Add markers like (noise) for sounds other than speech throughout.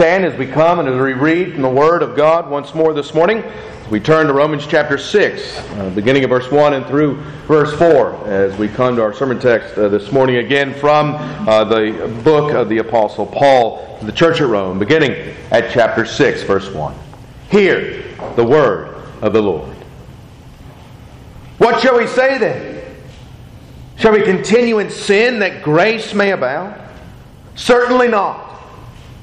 stand as we come and as we read from the Word of God once more this morning. We turn to Romans chapter 6, uh, beginning of verse 1 and through verse 4, as we come to our sermon text uh, this morning again from uh, the book of the Apostle Paul to the church at Rome, beginning at chapter 6, verse 1. Hear the Word of the Lord. What shall we say then? Shall we continue in sin that grace may abound? Certainly not.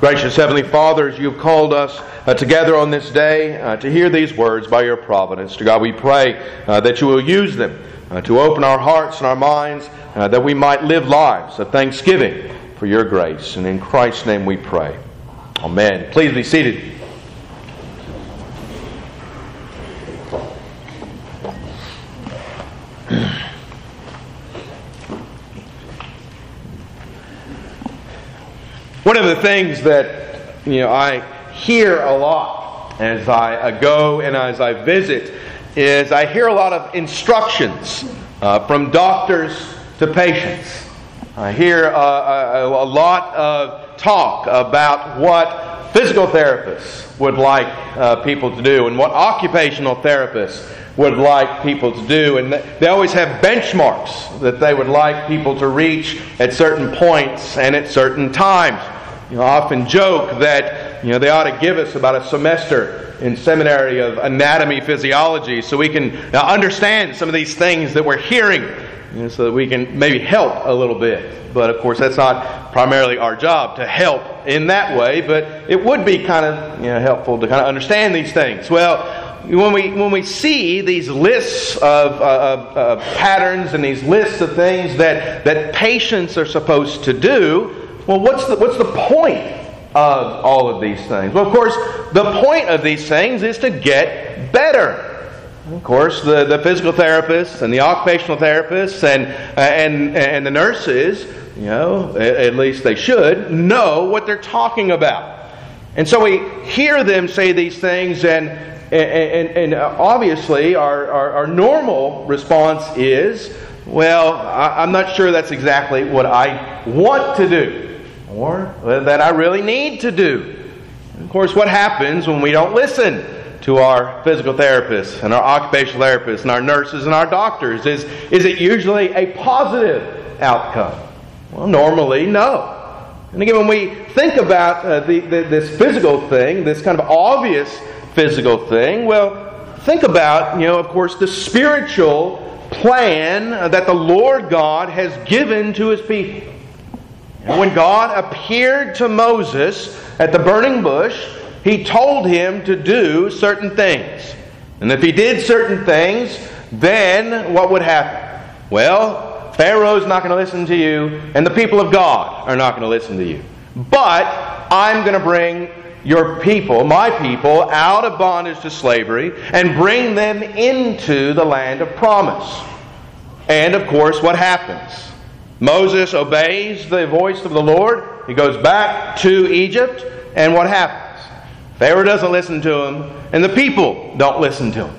Gracious Heavenly Father, as you have called us uh, together on this day uh, to hear these words by your providence, to God we pray uh, that you will use them uh, to open our hearts and our minds uh, that we might live lives of thanksgiving for your grace. And in Christ's name we pray. Amen. Please be seated. One of the things that you know I hear a lot as I go and as I visit is I hear a lot of instructions uh, from doctors to patients. I hear uh, a, a, lot of talk about what physical therapists would like uh, people to do and what occupational therapists would like people to do. And they always have benchmarks that they would like people to reach at certain points and at certain times. You know, often joke that you know, they ought to give us about a semester in seminary of anatomy physiology so we can understand some of these things that we're hearing you know, so that we can maybe help a little bit. But of course, that's not primarily our job to help in that way, but it would be kind of you know, helpful to kind of understand these things. Well, when we, when we see these lists of, uh, of patterns and these lists of things that, that patients are supposed to do, well, what's the, what's the point of all of these things? Well, of course, the point of these things is to get better. Of course, the, the physical therapists and the occupational therapists and, and, and the nurses, you know, at least they should, know what they're talking about. And so we hear them say these things, and, and, and obviously, our, our, our, normal response is, well, I, I'm not sure that's exactly what I want to do that I really need to do. Of course, what happens when we don't listen to our physical therapists and our occupational therapists and our nurses and our doctors? Is, is it usually a positive outcome? Well, normally, no. And again, when we think about uh, the, the, this physical thing, this kind of obvious physical thing, well, think about, you know, of course, the spiritual plan that the Lord God has given to His people. And when God appeared to Moses at the burning bush, he told him to do certain things. And if he did certain things, then what would happen? Well, Pharaoh's not going to listen to you, and the people of God are not going to listen to you. But I'm going to bring your people, my people, out of bondage to slavery and bring them into the land of promise. And of course, what happens? Moses obeys the voice of the Lord. He goes back to Egypt, and what happens? Pharaoh doesn't listen to him, and the people don't listen to him.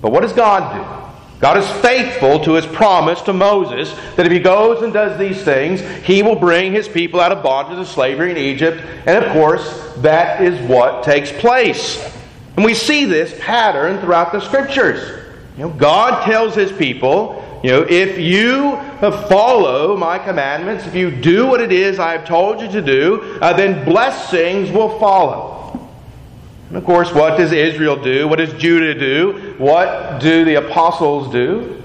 But what does God do? God is faithful to his promise to Moses that if he goes and does these things, he will bring his people out of bondage and slavery in Egypt. And of course, that is what takes place. And we see this pattern throughout the scriptures. You know, God tells his people you know, if you follow my commandments, if you do what it is I have told you to do, uh, then blessings will follow. And of course, what does Israel do? What does Judah do? What do the apostles do?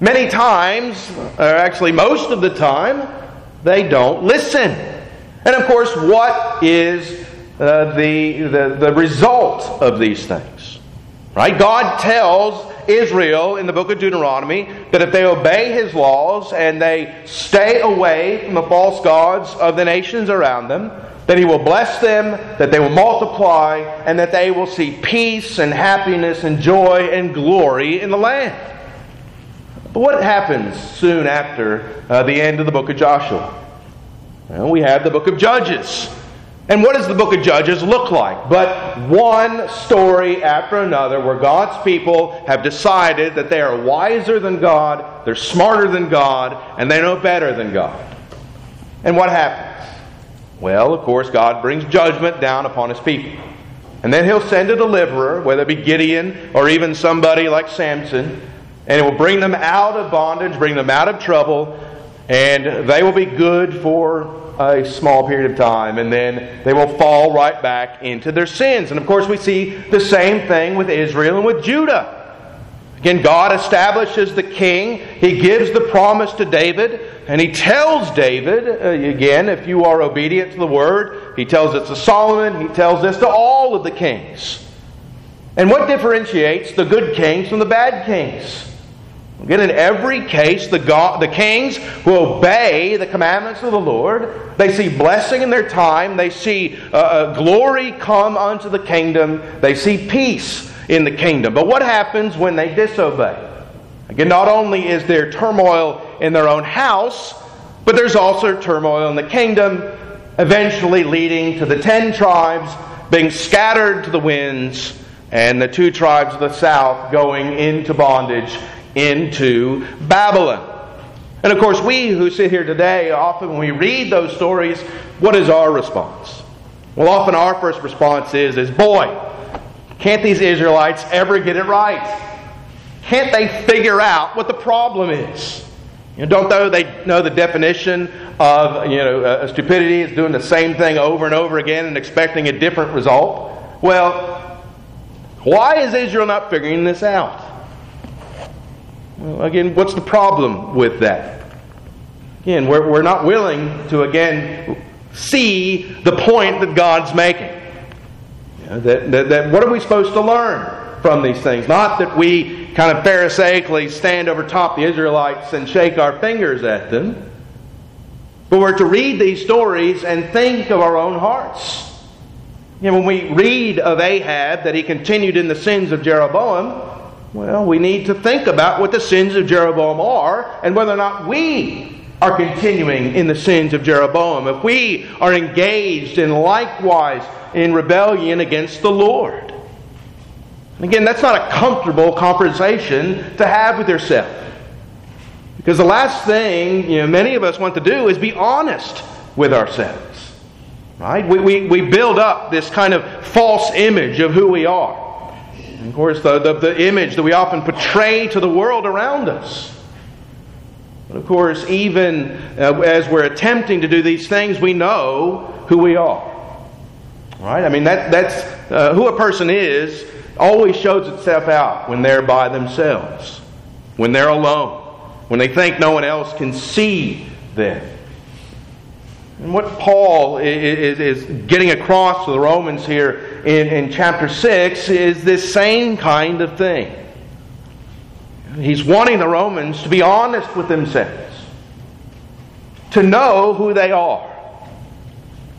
Many times, or actually most of the time, they don't listen. And of course, what is uh, the, the, the result of these things? Right? God tells Israel in the book of Deuteronomy that if they obey his laws and they stay away from the false gods of the nations around them, that He will bless them, that they will multiply, and that they will see peace and happiness and joy and glory in the land. But what happens soon after uh, the end of the book of Joshua? Well, we have the book of Judges. And what does the book of Judges look like? But one story after another where God's people have decided that they are wiser than God, they're smarter than God, and they know better than God. And what happens? Well, of course, God brings judgment down upon his people. And then he'll send a deliverer, whether it be Gideon or even somebody like Samson, and it will bring them out of bondage, bring them out of trouble, and they will be good for a small period of time, and then they will fall right back into their sins. And of course, we see the same thing with Israel and with Judah. Again, God establishes the king. He gives the promise to David, and he tells David, uh, again, if you are obedient to the word, he tells it to Solomon, he tells this to all of the kings. And what differentiates the good kings from the bad kings? Again, in every case, the, God, the kings who obey the commandments of the Lord, they see blessing in their time, they see uh, uh, glory come unto the kingdom, they see peace in the kingdom. But what happens when they disobey? Again, not only is there turmoil in their own house, but there's also turmoil in the kingdom, eventually leading to the ten tribes being scattered to the winds and the two tribes of the south going into bondage into Babylon. And of course, we who sit here today, often when we read those stories, what is our response? Well, often our first response is, is boy, can't these Israelites ever get it right? Can't they figure out what the problem is? You know, don't they know the definition of you know uh, stupidity is doing the same thing over and over again and expecting a different result? Well, why is Israel not figuring this out? Well, again, what's the problem with that? Again, we're, we're not willing to, again, see the point that God's making. You know, that, that, that what are we supposed to learn from these things? Not that we kind of Pharisaically stand over top the Israelites and shake our fingers at them, but we're to read these stories and think of our own hearts. You know, when we read of Ahab that he continued in the sins of Jeroboam, well, we need to think about what the sins of Jeroboam are and whether or not we are continuing in the sins of Jeroboam. If we are engaged in likewise in rebellion against the Lord. Again, that's not a comfortable conversation to have with yourself. Because the last thing you know, many of us want to do is be honest with ourselves. Right? We, we, we build up this kind of false image of who we are. And of course, the, the, the image that we often portray to the world around us. But of course, even uh, as we're attempting to do these things, we know who we are. Right? I mean, that, that's uh, who a person is always shows itself out when they're by themselves, when they're alone, when they think no one else can see them. And what Paul is, is, getting across to the Romans here in, in chapter 6 is this same kind of thing. He's wanting the Romans to be honest with themselves, to know who they are,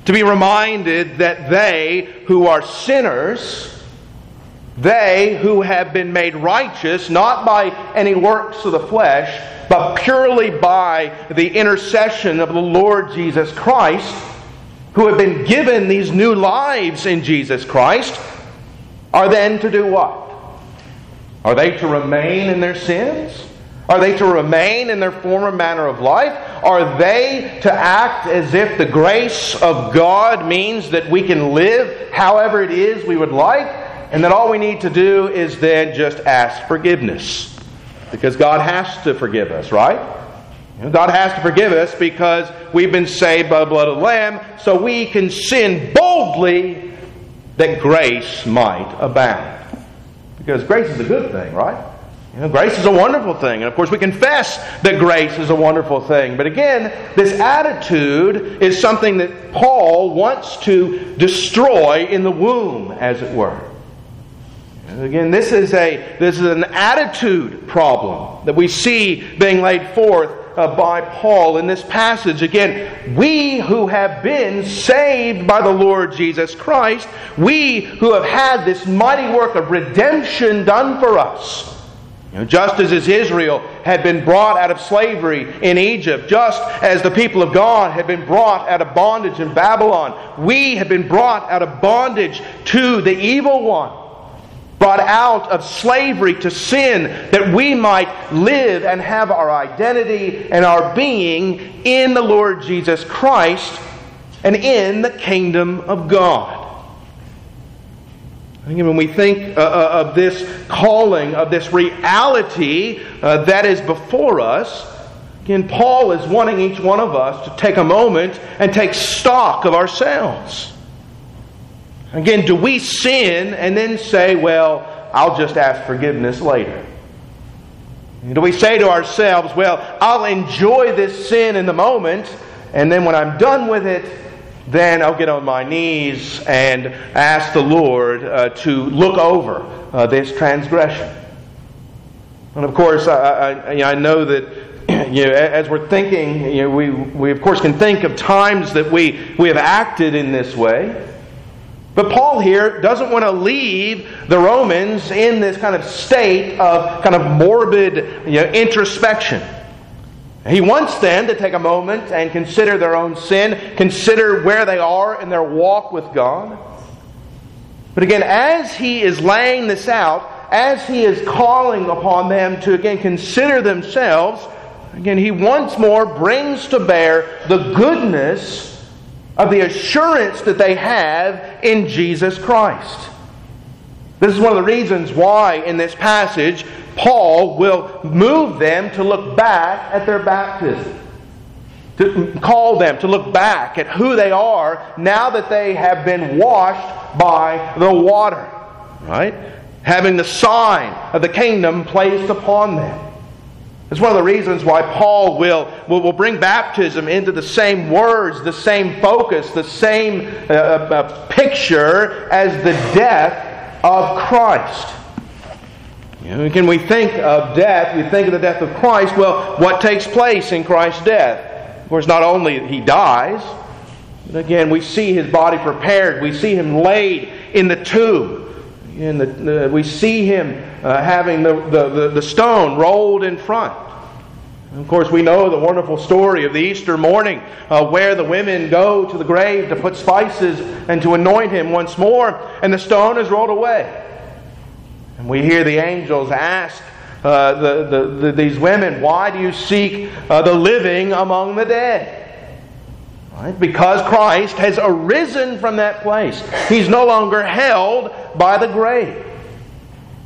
to be reminded that they who are sinners, they who have been made righteous not by any works of the flesh, but purely by the intercession of the Lord Jesus Christ, who have been given these new lives in Jesus Christ, are then to do what? Are they to remain in their sins? Are they to remain in their former manner of life? Are they to act as if the grace of God means that we can live however it is we would like, and that all we need to do is then just ask forgiveness? Because God has to forgive us, right? God has to forgive us because we've been saved by the blood of the Lamb, so we can sin boldly that grace might abound. Because grace is a good thing, right? You know, grace is a wonderful thing. And of course, we confess that grace is a wonderful thing. But again, this attitude is something that Paul wants to destroy in the womb, as it were. Again, this is, a, this is an attitude problem that we see being laid forth uh, by Paul in this passage. Again, we who have been saved by the Lord Jesus Christ, we who have had this mighty work of redemption done for us. You know, just as Israel had been brought out of slavery in Egypt, just as the people of God had been brought out of bondage in Babylon, we have been brought out of bondage to the evil one brought out of slavery to sin that we might live and have our identity and our being in the Lord Jesus Christ and in the kingdom of God. Again, when we think uh, uh, of this calling, of this reality uh, that is before us, again, Paul is wanting each one of us to take a moment and take stock of ourselves. Again, do we sin and then say, well, I'll just ask forgiveness later? Do we say to ourselves, well, I'll enjoy this sin in the moment, and then when I'm done with it, then I'll get on my knees and ask the Lord uh, to look over uh, this transgression. And of course, I, I, I know that (clears throat) you know, as we're thinking, you know, we, we of course can think of times that we, we have acted in this way. But Paul here doesn't want to leave the Romans in this kind of state of kind of morbid you know, introspection. He wants them to take a moment and consider their own sin, consider where they are in their walk with God. But again, as he is laying this out, as he is calling upon them to again consider themselves, again, he once more brings to bear the goodness of the assurance that they have in Jesus Christ. This is one of the reasons why in this passage Paul will move them to look back at their baptism. To call them to look back at who they are now that they have been washed by the water. Right? Having the sign of the kingdom placed upon them. It's one of the reasons why Paul will, will, will bring baptism into the same words, the same focus, the same uh, uh, uh, picture as the death of Christ. You know, can we think of death? We think of the death of Christ. Well, what takes place in Christ's death? Of course, not only he dies, but again, we see his body prepared. We see him laid in the tomb. In the, the, we see him uh, having the, the, the, stone rolled in front. of course, we know the wonderful story of the Easter morning uh, where the women go to the grave to put spices and to anoint him once more, and the stone is rolled away. And we hear the angels ask uh, the, the, the, these women, Why do you seek uh, the living among the dead? Right? Because Christ has arisen from that place. He's no longer held by the grave.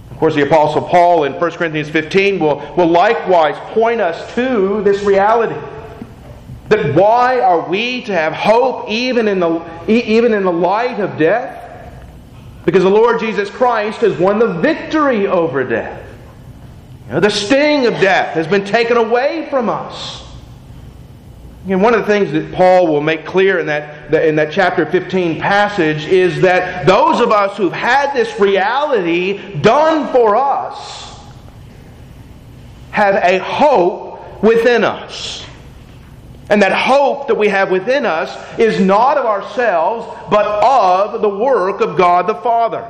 Of course, the Apostle Paul in 1 Corinthians 15 will, will likewise point us to this reality. That why are we to have hope even in the, even in the light of death? Because the Lord Jesus Christ has won the victory over death. You know, the sting of death has been taken away from us. And one of the things that Paul will make clear in that, in that chapter 15 passage is that those of us who've had this reality done for us have a hope within us. And that hope that we have within us is not of ourselves, but of the work of God the Father.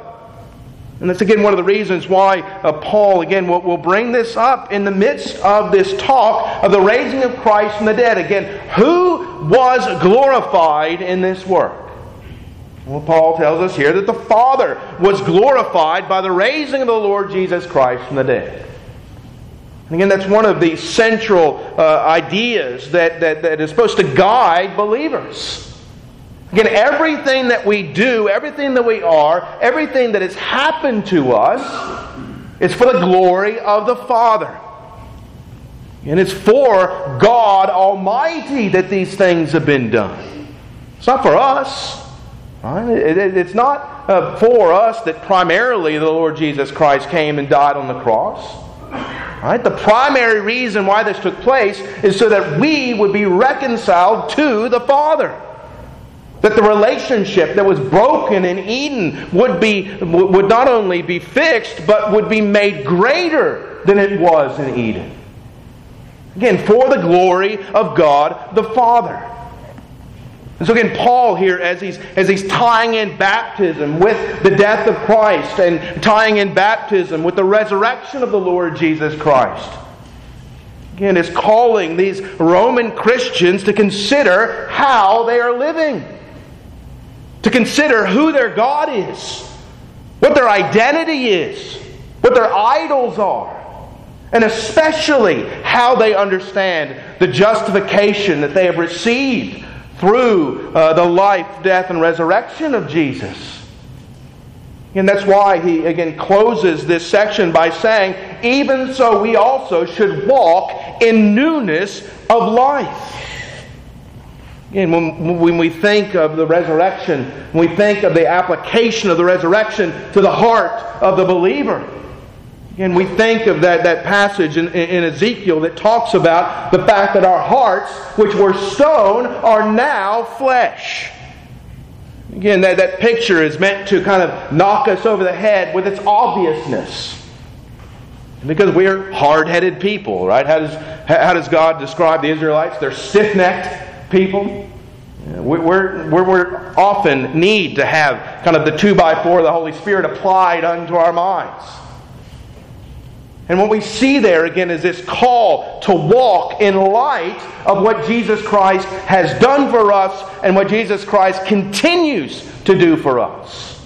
And that's again one of the reasons why uh, Paul, again, will, will bring this up in the midst of this talk of the raising of Christ from the dead. Again, who was glorified in this work? Well, Paul tells us here that the Father was glorified by the raising of the Lord Jesus Christ from the dead. And again, that's one of the central uh, ideas that, that, that is supposed to guide believers. Again, everything that we do, everything that we are, everything that has happened to us is for the glory of the Father. And it's for God Almighty that these things have been done. It's not for us. Right? It's not uh, for us that primarily the Lord Jesus Christ came and died on the cross. Right? The primary reason why this took place is so that we would be reconciled to the Father. That the relationship that was broken in Eden would, be, would not only be fixed, but would be made greater than it was in Eden. Again, for the glory of God the Father. And so again, Paul here, as he's, as he's tying in baptism with the death of Christ and tying in baptism with the resurrection of the Lord Jesus Christ, again, is calling these Roman Christians to consider how they are living, to consider who their God is, what their identity is, what their idols are, and especially how they understand the justification that they have received through uh, the life, death, and resurrection of Jesus. And that's why he again closes this section by saying, Even so, we also should walk in newness of life. Again, when, when we think of the resurrection, when we think of the application of the resurrection to the heart of the believer, and we think of that, that passage in, in, Ezekiel that talks about the fact that our hearts, which were stone, are now flesh. Again, that, that picture is meant to kind of knock us over the head with its obviousness. Because we're hard headed people, right? How does, how does God describe the Israelites? They're stiff necked people. We're, we're, we're often need to have kind of the two by four of the Holy Spirit applied unto our minds. And what we see there again is this call to walk in light of what Jesus Christ has done for us and what Jesus Christ continues to do for us.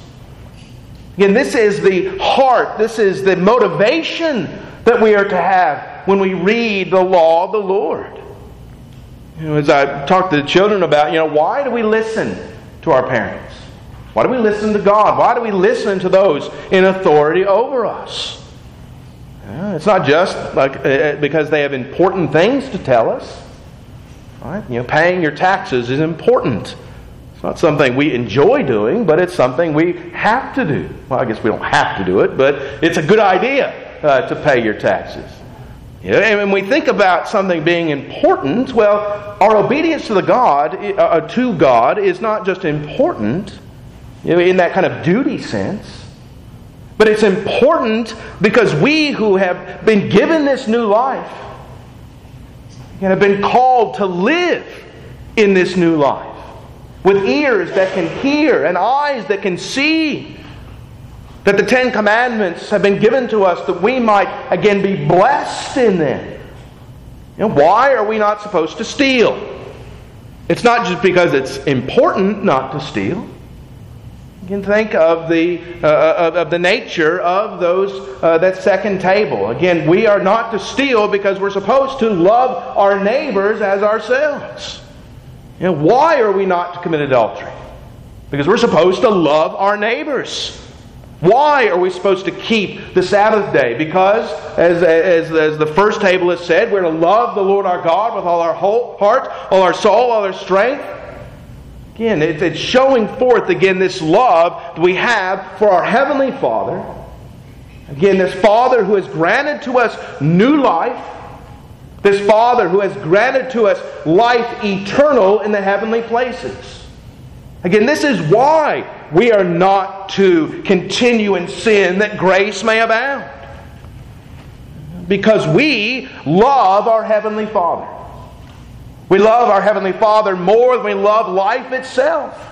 Again, this is the heart, this is the motivation that we are to have when we read the law of the Lord. You know, as I talk to the children about, you know, why do we listen to our parents? Why do we listen to God? Why do we listen to those in authority over us? It's not just like uh, uh, because they have important things to tell us. Right? You know, paying your taxes is important. It's not something we enjoy doing, but it's something we have to do. Well, I guess we don't have to do it, but it's a good idea uh, to pay your taxes. You know, and when we think about something being important, well, our obedience to the God, uh, uh to God, is not just important you know, in that kind of duty sense. But it's important because we who have been given this new life and have been called to live in this new life with ears that can hear and eyes that can see. That the Ten Commandments have been given to us that we might again be blessed in them. You know, why are we not supposed to steal? It's not just because it's important not to steal You can think of the, uh, of, of, the nature of those, uh, that second table. Again, we are not to steal because we're supposed to love our neighbors as ourselves. You know, why are we not to commit adultery? Because we're supposed to love our neighbors. Why are we supposed to keep the Sabbath day? Because, as, as, as the first table has said, we're to love the Lord our God with all our whole heart, all our soul, all our strength. Again, it's showing forth again this love that we have for our Heavenly Father. Again, this Father who has granted to us new life. This Father who has granted to us life eternal in the heavenly places. Again, this is why we are not to continue in sin that grace may abound. Because we love our Heavenly Father. We love our Heavenly Father more than we love life itself.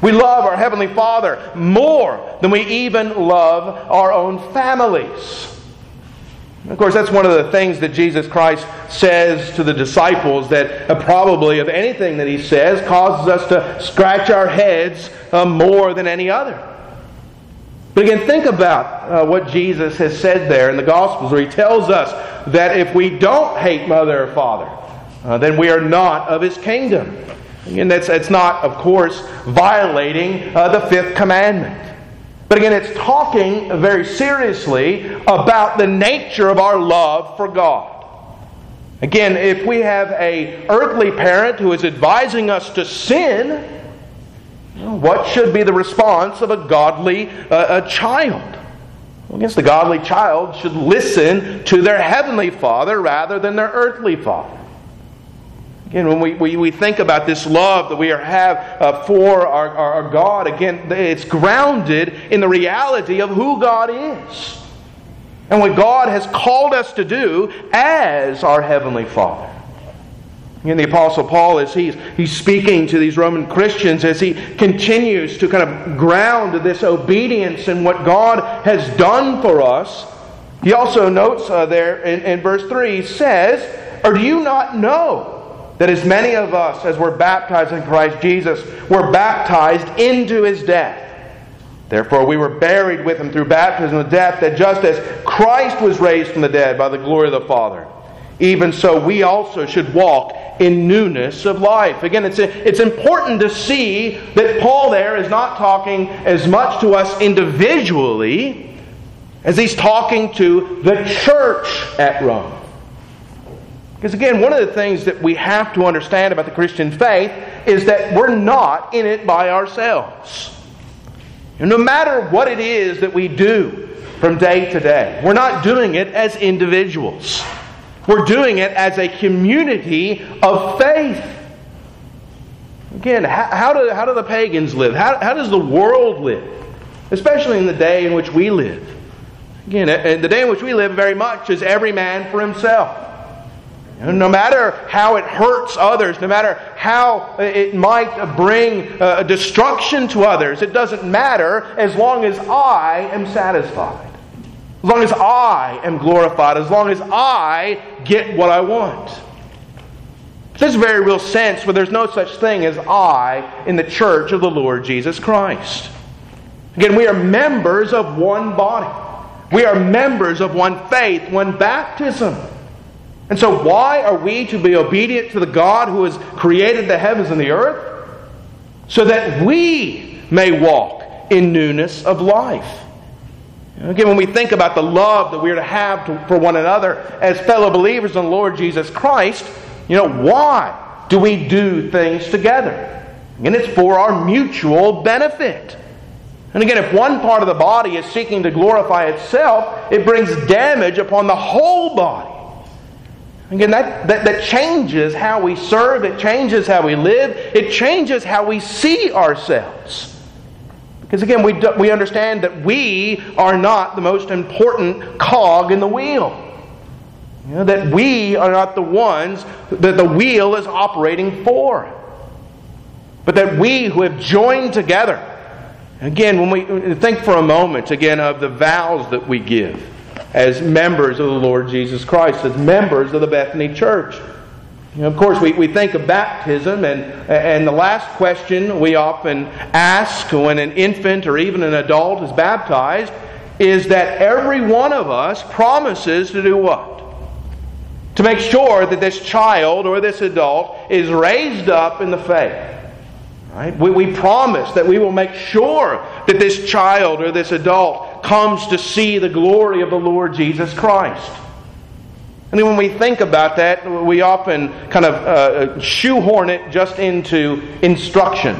We love our Heavenly Father more than we even love our own families. Of course, that's one of the things that Jesus Christ says to the disciples that uh, probably of anything that he says causes us to scratch our heads uh, more than any other. But again, think about uh, what Jesus has said there in the Gospels, where he tells us that if we don't hate mother or father, uh, then we are not of his kingdom. And that's, it's not, of course, violating uh, the fifth commandment. But again, it's talking very seriously about the nature of our love for God. Again, if we have a earthly parent who is advising us to sin, what should be the response of a godly uh, a child? Well, I guess the godly child should listen to their heavenly father rather than their earthly father. Again, when we, we, we think about this love that we have uh, for our, our, our God, again, it's grounded in the reality of who God is. and what God has called us to do as our Heavenly Father. And the Apostle Paul, as he's, he's speaking to these Roman Christians, as he continues to kind of ground this obedience in what God has done for us, he also notes uh, there in, in verse 3, he says, Or do you not know that as many of us as were baptized in Christ Jesus were baptized into his death? Therefore, we were buried with him through baptism of death, that just as Christ was raised from the dead by the glory of the Father, even so we also should walk in newness of life. Again, it's, it's important to see that Paul there is not talking as much to us individually as he's talking to the church at Rome. Because again, one of the things that we have to understand about the Christian faith is that we're not in it by ourselves. And no matter what it is that we do from day to day, we're not doing it as individuals. We're doing it as a community of faith. Again, how, do, how do the pagans live? How, how does the world live? Especially in the day in which we live. Again, in the day in which we live, very much is every man for himself. No matter how it hurts others, no matter how it might bring uh, destruction to others, it doesn't matter as long as I am satisfied. As long as I am glorified, as long as I get what I want. There's a very real sense where there's no such thing as I in the church of the Lord Jesus Christ. Again, we are members of one body. We are members of one faith, one baptism. And so, why are we to be obedient to the God who has created the heavens and the earth? So that we may walk in newness of life. Again, when we think about the love that we're to have to, for one another as fellow believers in the Lord Jesus Christ, you know, why do we do things together? And it's for our mutual benefit. And again, if one part of the body is seeking to glorify itself, it brings damage upon the whole body. Again, that, that, that changes how we serve, it changes how we live, it changes how we see ourselves. Because again, we, do, we understand that we are not the most important cog in the wheel. You know, that we are not the ones that the wheel is operating for. But that we who have joined together, again, when we think for a moment again of the vows that we give as members of the Lord Jesus Christ, as members of the Bethany Church. You know, of course, we, we think of baptism, and, and the last question we often ask when an infant or even an adult is baptized is that every one of us promises to do what? To make sure that this child or this adult is raised up in the faith. Right? We, we promise that we will make sure that this child or this adult comes to see the glory of the Lord Jesus Christ. And then when we think about that, we often kind of uh, shoehorn it just into instruction,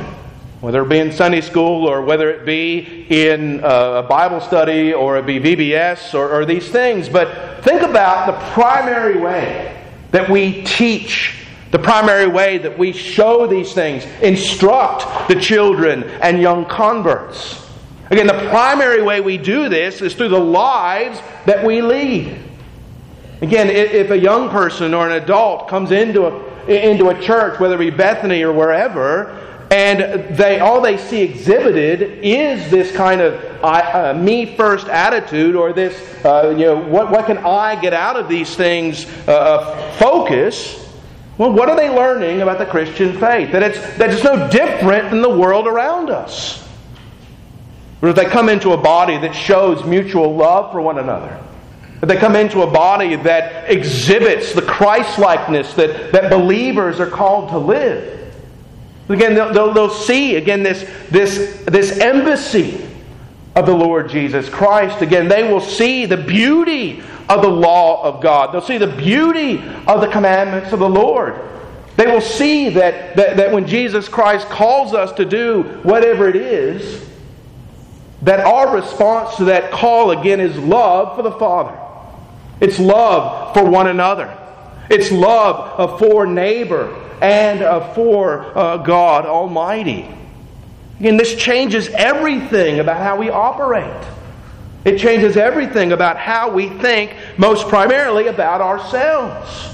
whether it be in Sunday school or whether it be in uh, a Bible study or it be VBS or, or these things. But think about the primary way that we teach the primary way that we show these things, instruct the children and young converts. Again, the primary way we do this is through the lives that we lead. Again, if a young person or an adult comes into a, into a church, whether it be Bethany or wherever, and they all they see exhibited is this kind of uh, me first attitude or this uh, you know what, what can I get out of these things uh, focus. Well, what are they learning about the Christian faith? That it's that it's no different than the world around us. But if they come into a body that shows mutual love for one another, that they come into a body that exhibits the Christ likeness that, that believers are called to live. Again, they'll, they'll, they'll see again this, this, this embassy of the Lord Jesus Christ. Again, they will see the beauty of the law of God. They'll see the beauty of the commandments of the Lord. They will see that, that, that when Jesus Christ calls us to do whatever it is, that our response to that call again is love for the Father. It's love for one another. It's love for neighbor and for uh, God Almighty. Again, this changes everything about how we operate. It changes everything about how we think, most primarily about ourselves.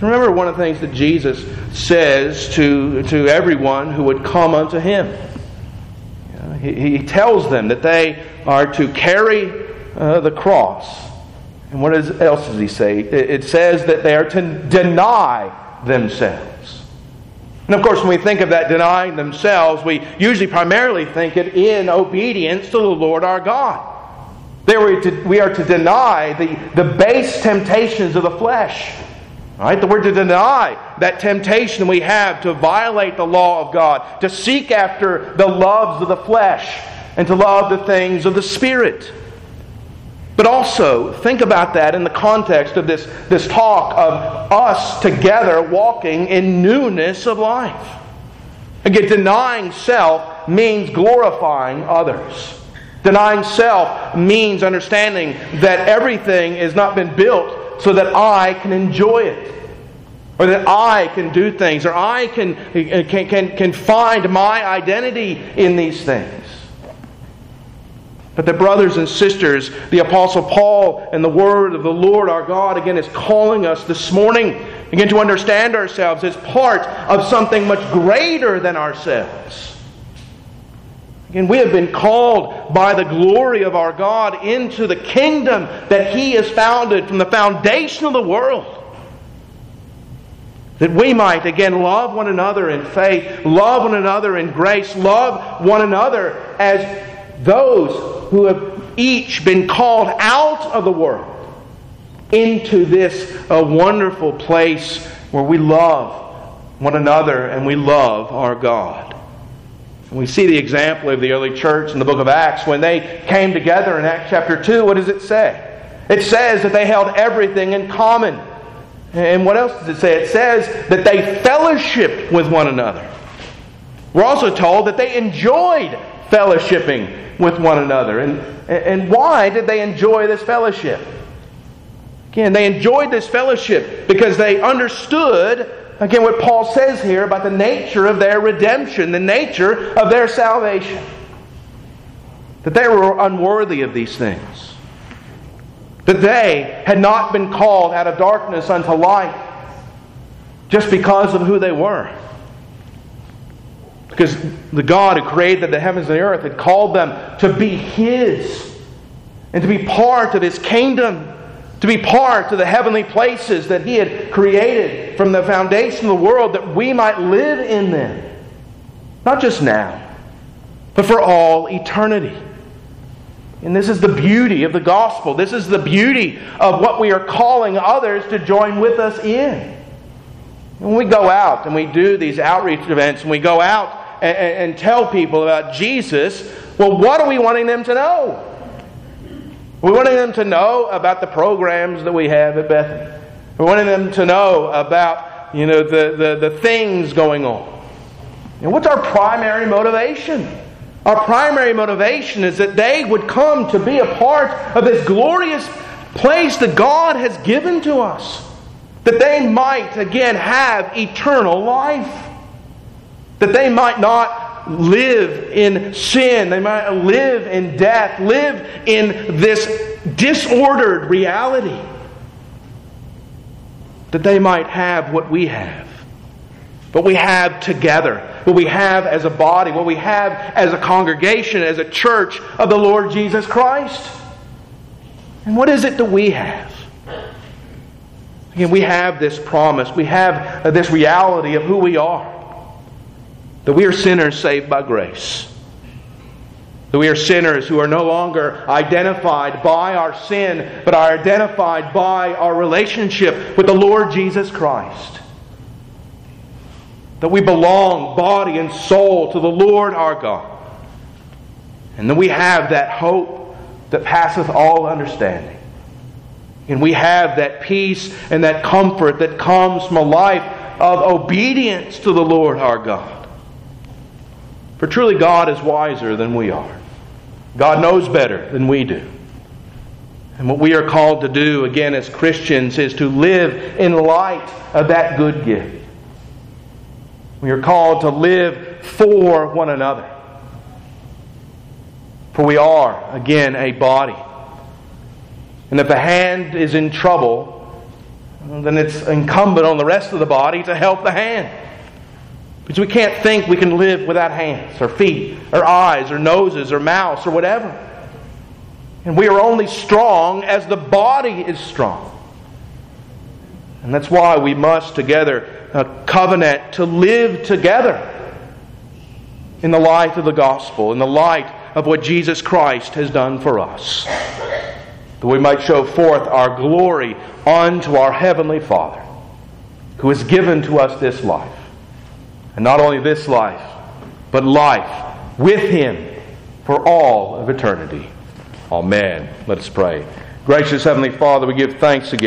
Remember one of the things that Jesus says to, to everyone who would come unto him. He, he, tells them that they are to carry uh, the cross. And what is, else does he say? It, it says that they are to deny themselves. And of course, when we think of that denying themselves, we usually primarily think it in obedience to the Lord our God. There we, we are to deny the, the base temptations of the flesh Right? That we're to deny that temptation we have to violate the law of God, to seek after the loves of the flesh, and to love the things of the Spirit. But also, think about that in the context of this, this talk of us together walking in newness of life. Again, denying self means glorifying others. Denying self means understanding that everything has not been built so that I can enjoy it. Or that I can do things, or I can, can, can, can find my identity in these things. But the brothers and sisters, the Apostle Paul and the Word of the Lord our God again is calling us this morning again to understand ourselves as part of something much greater than ourselves. Again, we have been called by the glory of our God into the kingdom that He has founded from the foundation of the world. That we might, again, love one another in faith, love one another in grace, love one another as those who have each been called out of the world into this uh, wonderful place where we love one another and we love our God. We see the example of the early church in the book of Acts. When they came together in Acts chapter 2, what does it say? It says that they held everything in common. And what else does it say? It says that they fellowshiped with one another. We're also told that they enjoyed fellowshipping with one another. And, and why did they enjoy this fellowship? Again, they enjoyed this fellowship because they understood Again, what Paul says here about the nature of their redemption, the nature of their salvation. That they were unworthy of these things. That they had not been called out of darkness unto light just because of who they were. Because the God who created the heavens and the earth had called them to be His and to be part of His kingdom to be part of the heavenly places that He had created from the foundation of the world that we might live in them. Not just now, but for all eternity. And this is the beauty of the gospel. This is the beauty of what we are calling others to join with us in. When we go out and we do these outreach events and we go out and, and tell people about Jesus, well, what are we wanting them to know? We wanted them to know about the programs that we have at Bethany. We wanted them to know about, you know, the, the, the things going on. And what's our primary motivation? Our primary motivation is that they would come to be a part of this glorious place that God has given to us. That they might, again, have eternal life. That they might not live in sin. They might live in death, live in this disordered reality. That they might have what we have. What we have together. What we have as a body. What we have as a congregation, as a church of the Lord Jesus Christ. And what is it that we have? Again, we have this promise. We have this reality of who we are that we are sinners saved by grace. That we are sinners who are no longer identified by our sin, but are identified by our relationship with the Lord Jesus Christ. That we belong, body and soul, to the Lord our God. And that we have that hope that passeth all understanding. And we have that peace and that comfort that comes from a life of obedience to the Lord our God. For truly, God is wiser than we are. God knows better than we do. And what we are called to do, again, as Christians, is to live in light of that good gift. We are called to live for one another. For we are, again, a body. And if a hand is in trouble, then it's incumbent on the rest of the body to help the hand. Because we can't think we can live without hands, or feet, or eyes, or noses, or mouths, or whatever. And we are only strong as the body is strong. And that's why we must together uh, covenant to live together in the light of the gospel, in the light of what Jesus Christ has done for us. That we might show forth our glory unto our Heavenly Father, who has given to us this life. And not only this life, but life with Him for all of eternity. Amen. Let us pray. Gracious Heavenly Father, we give thanks again.